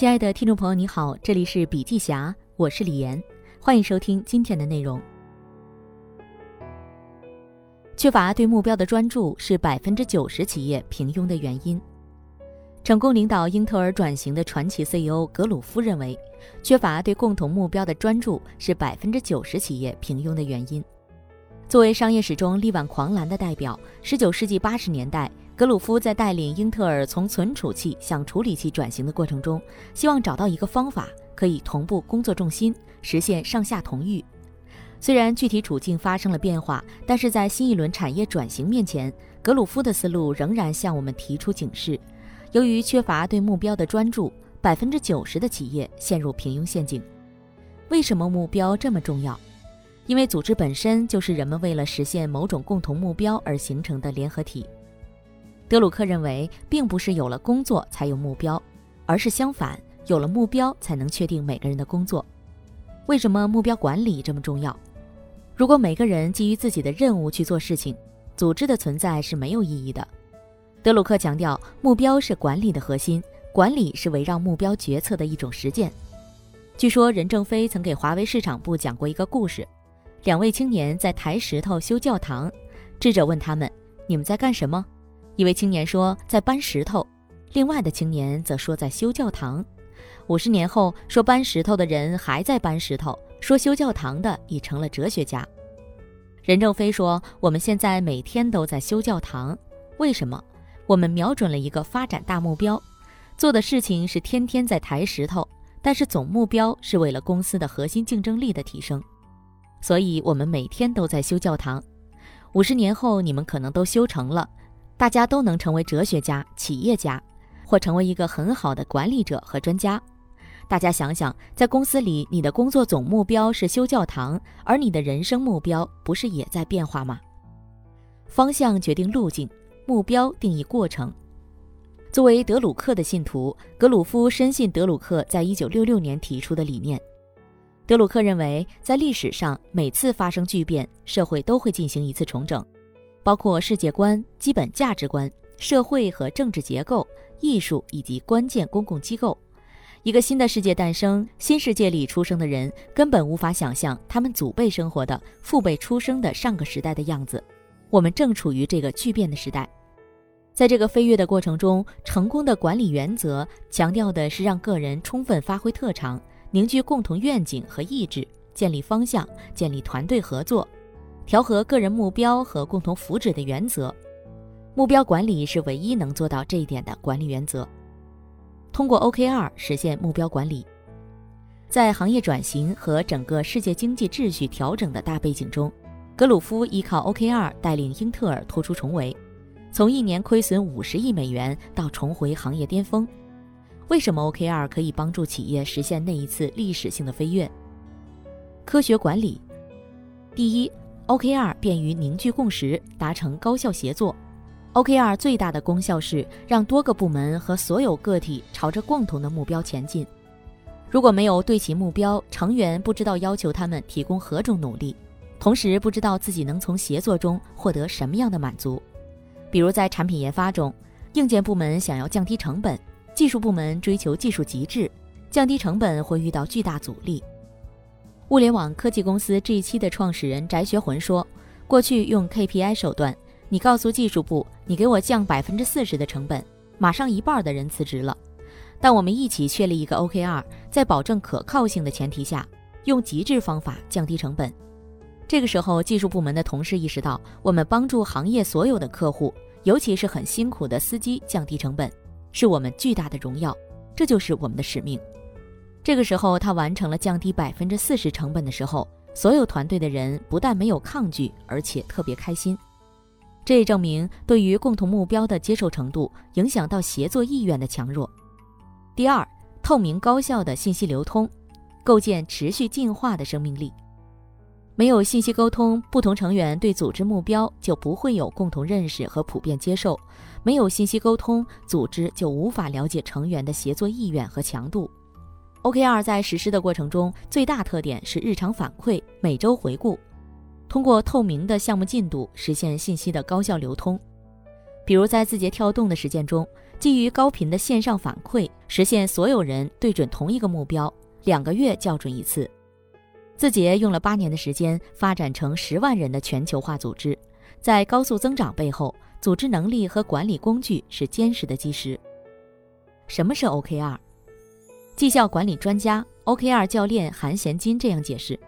亲爱的听众朋友，你好，这里是笔记侠，我是李岩，欢迎收听今天的内容。缺乏对目标的专注是百分之九十企业平庸的原因。成功领导英特尔转型的传奇 CEO 格鲁夫认为，缺乏对共同目标的专注是百分之九十企业平庸的原因。作为商业史中力挽狂澜的代表，十九世纪八十年代，格鲁夫在带领英特尔从存储器向处理器转型的过程中，希望找到一个方法可以同步工作重心，实现上下同欲。虽然具体处境发生了变化，但是在新一轮产业转型面前，格鲁夫的思路仍然向我们提出警示。由于缺乏对目标的专注，百分之九十的企业陷入平庸陷阱。为什么目标这么重要？因为组织本身就是人们为了实现某种共同目标而形成的联合体。德鲁克认为，并不是有了工作才有目标，而是相反，有了目标才能确定每个人的工作。为什么目标管理这么重要？如果每个人基于自己的任务去做事情，组织的存在是没有意义的。德鲁克强调，目标是管理的核心，管理是围绕目标决策的一种实践。据说任正非曾给华为市场部讲过一个故事：两位青年在抬石头修教堂，智者问他们：“你们在干什么？”一位青年说：“在搬石头。”另外的青年则说：“在修教堂。”五十年后，说搬石头的人还在搬石头，说修教堂的已成了哲学家。任正非说：“我们现在每天都在修教堂，为什么？”我们瞄准了一个发展大目标，做的事情是天天在抬石头，但是总目标是为了公司的核心竞争力的提升，所以我们每天都在修教堂。五十年后，你们可能都修成了，大家都能成为哲学家、企业家，或成为一个很好的管理者和专家。大家想想，在公司里，你的工作总目标是修教堂，而你的人生目标不是也在变化吗？方向决定路径。目标定义过程。作为德鲁克的信徒，格鲁夫深信德鲁克在一九六六年提出的理念。德鲁克认为，在历史上每次发生巨变，社会都会进行一次重整，包括世界观、基本价值观、社会和政治结构、艺术以及关键公共机构。一个新的世界诞生，新世界里出生的人根本无法想象他们祖辈生活的、父辈出生的上个时代的样子。我们正处于这个巨变的时代。在这个飞跃的过程中，成功的管理原则强调的是让个人充分发挥特长，凝聚共同愿景和意志，建立方向，建立团队合作，调和个人目标和共同福祉的原则。目标管理是唯一能做到这一点的管理原则。通过 OKR 实现目标管理，在行业转型和整个世界经济秩序调整的大背景中，格鲁夫依靠 OKR 带领英特尔突出重围。从一年亏损五十亿美元到重回行业巅峰，为什么 OKR 可以帮助企业实现那一次历史性的飞跃？科学管理，第一，OKR 便于凝聚共识，达成高效协作。OKR 最大的功效是让多个部门和所有个体朝着共同的目标前进。如果没有对齐目标，成员不知道要求他们提供何种努力，同时不知道自己能从协作中获得什么样的满足。比如在产品研发中，硬件部门想要降低成本，技术部门追求技术极致，降低成本会遇到巨大阻力。物联网科技公司 G7 的创始人翟学魂说：“过去用 KPI 手段，你告诉技术部你给我降百分之四十的成本，马上一半的人辞职了。但我们一起确立一个 OKR，在保证可靠性的前提下，用极致方法降低成本。”这个时候，技术部门的同事意识到，我们帮助行业所有的客户，尤其是很辛苦的司机降低成本，是我们巨大的荣耀，这就是我们的使命。这个时候，他完成了降低百分之四十成本的时候，所有团队的人不但没有抗拒，而且特别开心。这也证明，对于共同目标的接受程度，影响到协作意愿的强弱。第二，透明高效的信息流通，构建持续进化的生命力。没有信息沟通，不同成员对组织目标就不会有共同认识和普遍接受。没有信息沟通，组织就无法了解成员的协作意愿和强度。OKR 在实施的过程中，最大特点是日常反馈、每周回顾，通过透明的项目进度实现信息的高效流通。比如在字节跳动的实践中，基于高频的线上反馈，实现所有人对准同一个目标，两个月校准一次。字节用了八年的时间发展成十万人的全球化组织，在高速增长背后，组织能力和管理工具是坚实的基石。什么是 OKR？绩效管理专家 OKR 教练韩贤金这样解释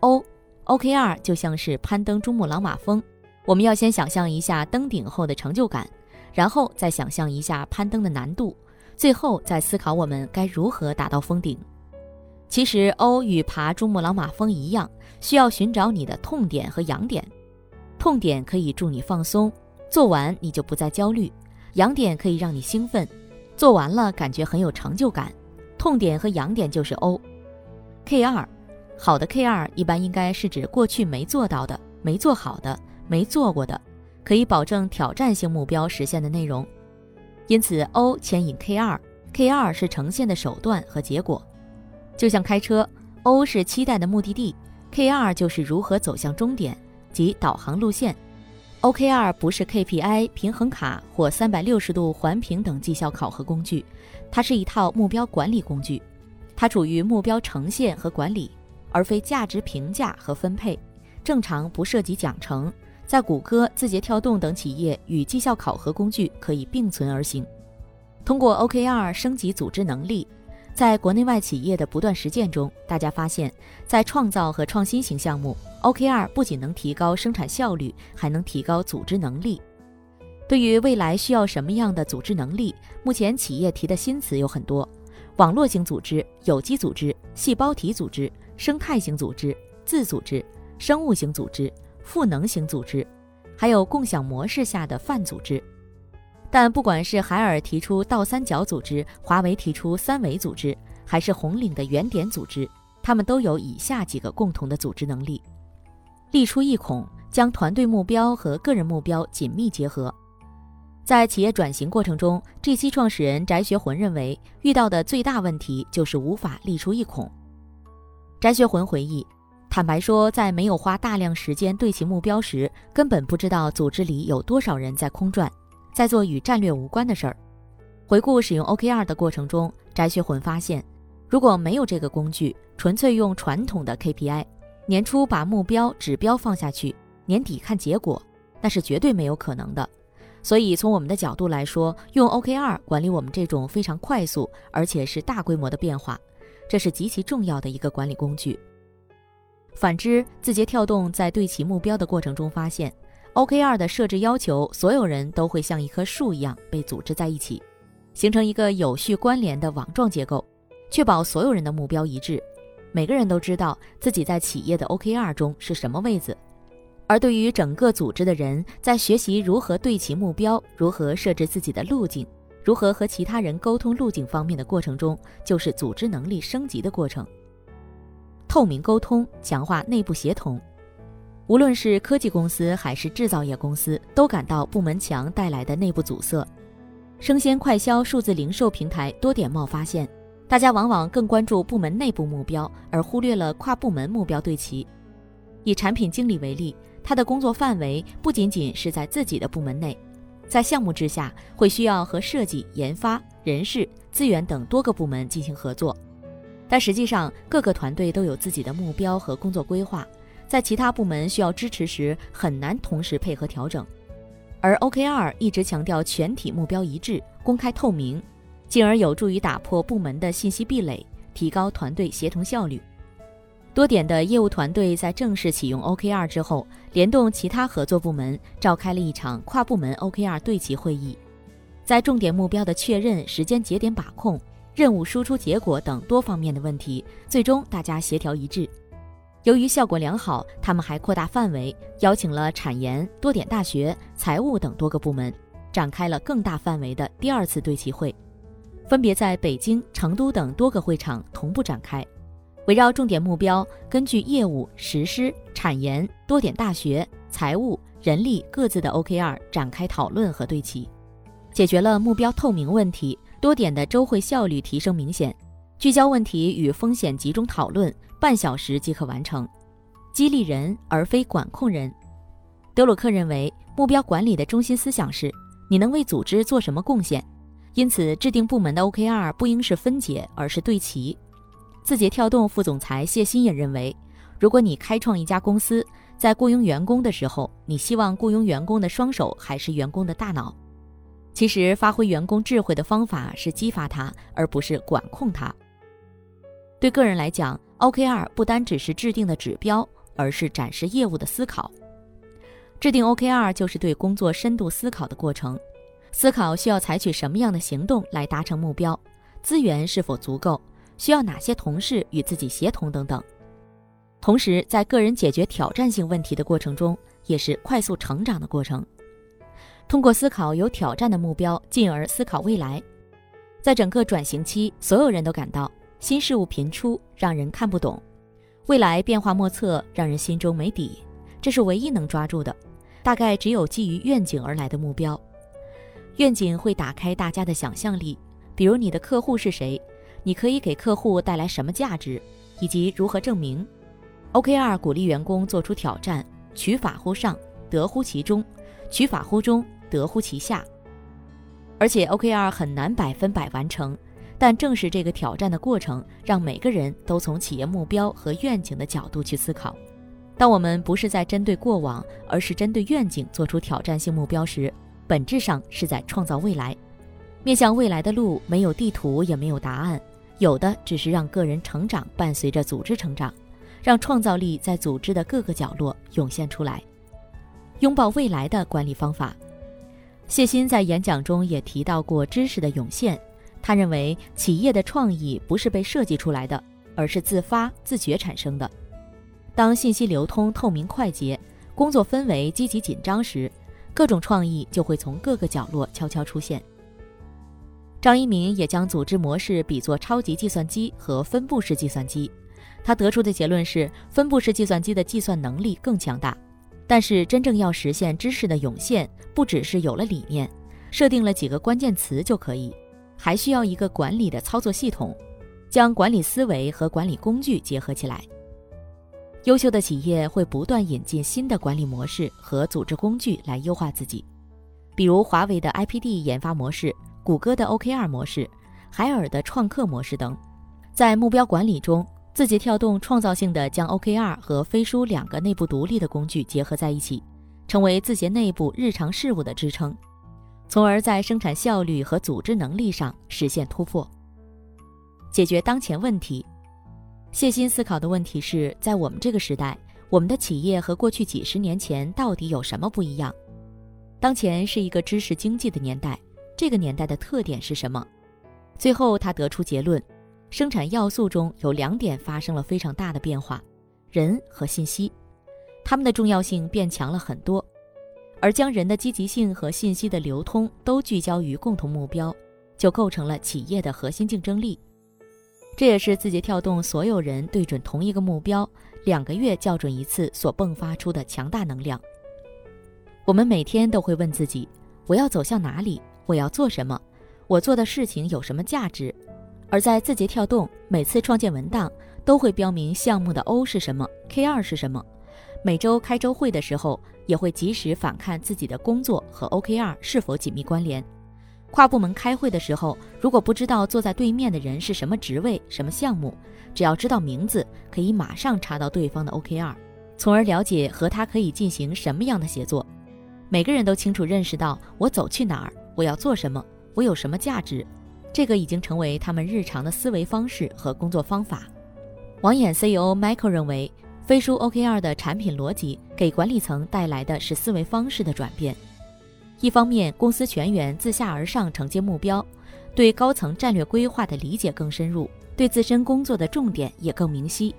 ：O OKR 就像是攀登珠穆朗玛峰，我们要先想象一下登顶后的成就感，然后再想象一下攀登的难度，最后再思考我们该如何达到峰顶。其实 O 与爬珠穆朗玛峰一样，需要寻找你的痛点和痒点。痛点可以助你放松，做完你就不再焦虑；痒点可以让你兴奋，做完了感觉很有成就感。痛点和痒点就是 O。K 二，好的 K 二一般应该是指过去没做到的、没做好的、没做过的，可以保证挑战性目标实现的内容。因此 O 牵引 K 二，K 二是呈现的手段和结果。就像开车，O 是期待的目的地，K2 就是如何走向终点及导航路线。OKR 不是 KPI 平衡卡或三百六十度环评等绩效考核工具，它是一套目标管理工具，它处于目标呈现和管理，而非价值评价和分配。正常不涉及奖惩，在谷歌、字节跳动等企业与绩效考核工具可以并存而行。通过 OKR 升级组织能力。在国内外企业的不断实践中，大家发现，在创造和创新型项目，OKR 不仅能提高生产效率，还能提高组织能力。对于未来需要什么样的组织能力，目前企业提的新词有很多：网络型组织、有机组织、细胞体组织、生态型组织、自组织、生物型组织、赋能型组织，还有共享模式下的泛组织。但不管是海尔提出倒三角组织，华为提出三维组织，还是红岭的原点组织，他们都有以下几个共同的组织能力：立出一孔，将团队目标和个人目标紧密结合。在企业转型过程中，G7 创始人翟学魂认为，遇到的最大问题就是无法立出一孔。翟学魂回忆，坦白说，在没有花大量时间对齐目标时，根本不知道组织里有多少人在空转。在做与战略无关的事儿。回顾使用 OKR 的过程中，翟学魂发现，如果没有这个工具，纯粹用传统的 KPI，年初把目标指标放下去，年底看结果，那是绝对没有可能的。所以从我们的角度来说，用 OKR 管理我们这种非常快速而且是大规模的变化，这是极其重要的一个管理工具。反之，字节跳动在对齐目标的过程中发现。OKR 的设置要求，所有人都会像一棵树一样被组织在一起，形成一个有序关联的网状结构，确保所有人的目标一致。每个人都知道自己在企业的 OKR 中是什么位子。而对于整个组织的人，在学习如何对齐目标、如何设置自己的路径、如何和其他人沟通路径方面的过程中，就是组织能力升级的过程。透明沟通，强化内部协同。无论是科技公司还是制造业公司，都感到部门墙带来的内部阻塞。生鲜快销数字零售平台多点茂发现，大家往往更关注部门内部目标，而忽略了跨部门目标对齐。以产品经理为例，他的工作范围不仅仅是在自己的部门内，在项目之下会需要和设计、研发、人事、资源等多个部门进行合作，但实际上各个团队都有自己的目标和工作规划。在其他部门需要支持时，很难同时配合调整，而 OKR 一直强调全体目标一致、公开透明，进而有助于打破部门的信息壁垒，提高团队协同效率。多点的业务团队在正式启用 OKR 之后，联动其他合作部门，召开了一场跨部门 OKR 对齐会议，在重点目标的确认、时间节点把控、任务输出结果等多方面的问题，最终大家协调一致。由于效果良好，他们还扩大范围，邀请了产研、多点大学、财务等多个部门，展开了更大范围的第二次对齐会，分别在北京、成都等多个会场同步展开，围绕重点目标，根据业务、实施、产研、多点大学、财务、人力各自的 OKR 展开讨论和对齐，解决了目标透明问题，多点的周会效率提升明显，聚焦问题与风险集中讨论。半小时即可完成，激励人而非管控人。德鲁克认为，目标管理的中心思想是：你能为组织做什么贡献？因此，制定部门的 OKR 不应是分解，而是对齐。字节跳动副总裁谢欣也认为，如果你开创一家公司，在雇佣员工的时候，你希望雇佣员工的双手还是员工的大脑？其实，发挥员工智慧的方法是激发他，而不是管控他。对个人来讲，OKR 不单只是制定的指标，而是展示业务的思考。制定 OKR 就是对工作深度思考的过程，思考需要采取什么样的行动来达成目标，资源是否足够，需要哪些同事与自己协同等等。同时，在个人解决挑战性问题的过程中，也是快速成长的过程。通过思考有挑战的目标，进而思考未来。在整个转型期，所有人都感到新事物频出，让人看不懂；未来变化莫测，让人心中没底。这是唯一能抓住的，大概只有基于愿景而来的目标。愿景会打开大家的想象力，比如你的客户是谁，你可以给客户带来什么价值，以及如何证明。OKR 鼓励员工做出挑战，取法乎上，得乎其中；取法乎中，得乎其下。而且 OKR 很难百分百完成，但正是这个挑战的过程，让每个人都从企业目标和愿景的角度去思考。当我们不是在针对过往，而是针对愿景做出挑战性目标时，本质上是在创造未来。面向未来的路没有地图，也没有答案，有的只是让个人成长伴随着组织成长。让创造力在组织的各个角落涌现出来。拥抱未来的管理方法，谢鑫在演讲中也提到过知识的涌现。他认为，企业的创意不是被设计出来的，而是自发自觉产生的。当信息流通透明快捷，工作氛围积极紧张时，各种创意就会从各个角落悄悄出现。张一鸣也将组织模式比作超级计算机和分布式计算机。他得出的结论是，分布式计算机的计算能力更强大，但是真正要实现知识的涌现，不只是有了理念，设定了几个关键词就可以，还需要一个管理的操作系统，将管理思维和管理工具结合起来。优秀的企业会不断引进新的管理模式和组织工具来优化自己，比如华为的 IPD 研发模式、谷歌的 OKR 模式、海尔的创客模式等，在目标管理中。字节跳动创造性的将 OKR 和飞书两个内部独立的工具结合在一起，成为字节内部日常事务的支撑，从而在生产效率和组织能力上实现突破，解决当前问题。谢鑫思考的问题是在我们这个时代，我们的企业和过去几十年前到底有什么不一样？当前是一个知识经济的年代，这个年代的特点是什么？最后他得出结论。生产要素中有两点发生了非常大的变化：人和信息，它们的重要性变强了很多。而将人的积极性和信息的流通都聚焦于共同目标，就构成了企业的核心竞争力。这也是字节跳动所有人对准同一个目标，两个月校准一次所迸发出的强大能量。我们每天都会问自己：我要走向哪里？我要做什么？我做的事情有什么价值？而在字节跳动，每次创建文档都会标明项目的 O 是什么，K 二是什么。每周开周会的时候，也会及时反看自己的工作和 OKR 是否紧密关联。跨部门开会的时候，如果不知道坐在对面的人是什么职位、什么项目，只要知道名字，可以马上查到对方的 OKR，从而了解和他可以进行什么样的协作。每个人都清楚认识到我走去哪儿，我要做什么，我有什么价值。这个已经成为他们日常的思维方式和工作方法。网眼 CEO Michael 认为，飞书 OKR 的产品逻辑给管理层带来的是思维方式的转变。一方面，公司全员自下而上承接目标，对高层战略规划的理解更深入，对自身工作的重点也更明晰；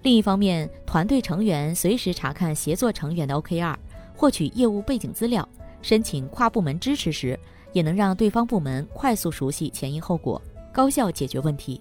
另一方面，团队成员随时查看协作成员的 OKR，获取业务背景资料，申请跨部门支持时。也能让对方部门快速熟悉前因后果，高效解决问题。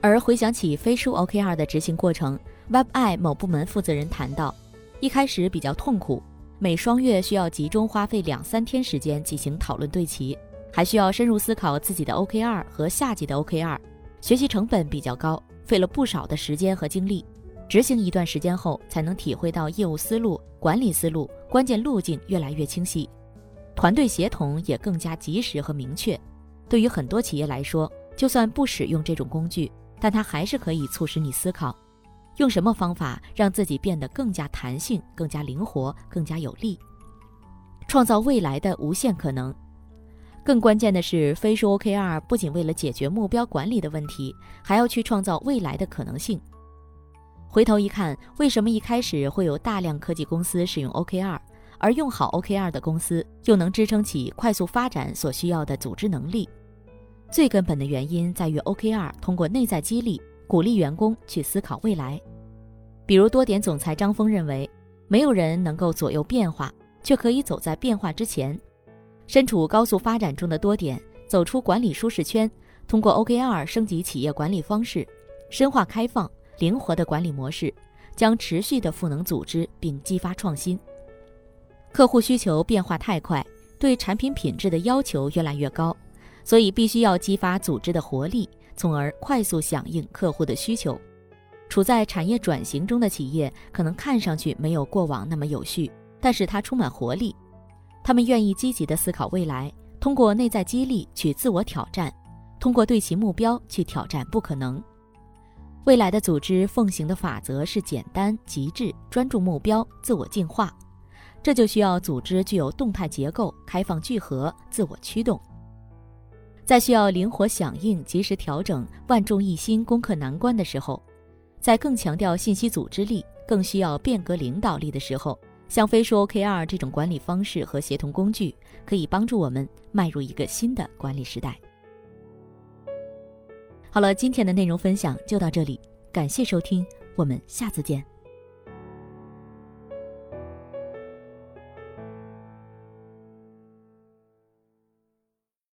而回想起飞书 OKR 的执行过程 Web I 某部门负责人谈到，一开始比较痛苦，每双月需要集中花费两三天时间进行讨论对齐，还需要深入思考自己的 OKR 和下级的 OKR，学习成本比较高，费了不少的时间和精力。执行一段时间后，才能体会到业务思路、管理思路、关键路径越来越清晰。团队协同也更加及时和明确，对于很多企业来说，就算不使用这种工具，但它还是可以促使你思考，用什么方法让自己变得更加弹性、更加灵活、更加有力，创造未来的无限可能。更关键的是，飞书 OKR 不仅为了解决目标管理的问题，还要去创造未来的可能性。回头一看，为什么一开始会有大量科技公司使用 OKR，而用好 OKR 的公司又能支撑起快速发展所需要的组织能力？最根本的原因在于 OKR 通过内在激励，鼓励员工去思考未来。比如多点总裁张峰认为，没有人能够左右变化，却可以走在变化之前。身处高速发展中的多点，走出管理舒适圈，通过 OKR 升级企业管理方式，深化开放。灵活的管理模式将持续的赋能组织并激发创新。客户需求变化太快，对产品品质的要求越来越高，所以必须要激发组织的活力，从而快速响应客户的需求。处在产业转型中的企业可能看上去没有过往那么有序，但是它充满活力。他们愿意积极地思考未来，通过内在激励去自我挑战，通过对其目标去挑战不可能。未来的组织奉行的法则是简单、极致、专注目标、自我进化，这就需要组织具有动态结构、开放聚合、自我驱动。在需要灵活响应、及时调整、万众一心攻克难关的时候，在更强调信息组织力、更需要变革领导力的时候，像飞书 OKR 这种管理方式和协同工具，可以帮助我们迈入一个新的管理时代。好了，今天的内容分享就到这里，感谢收听，我们下次见。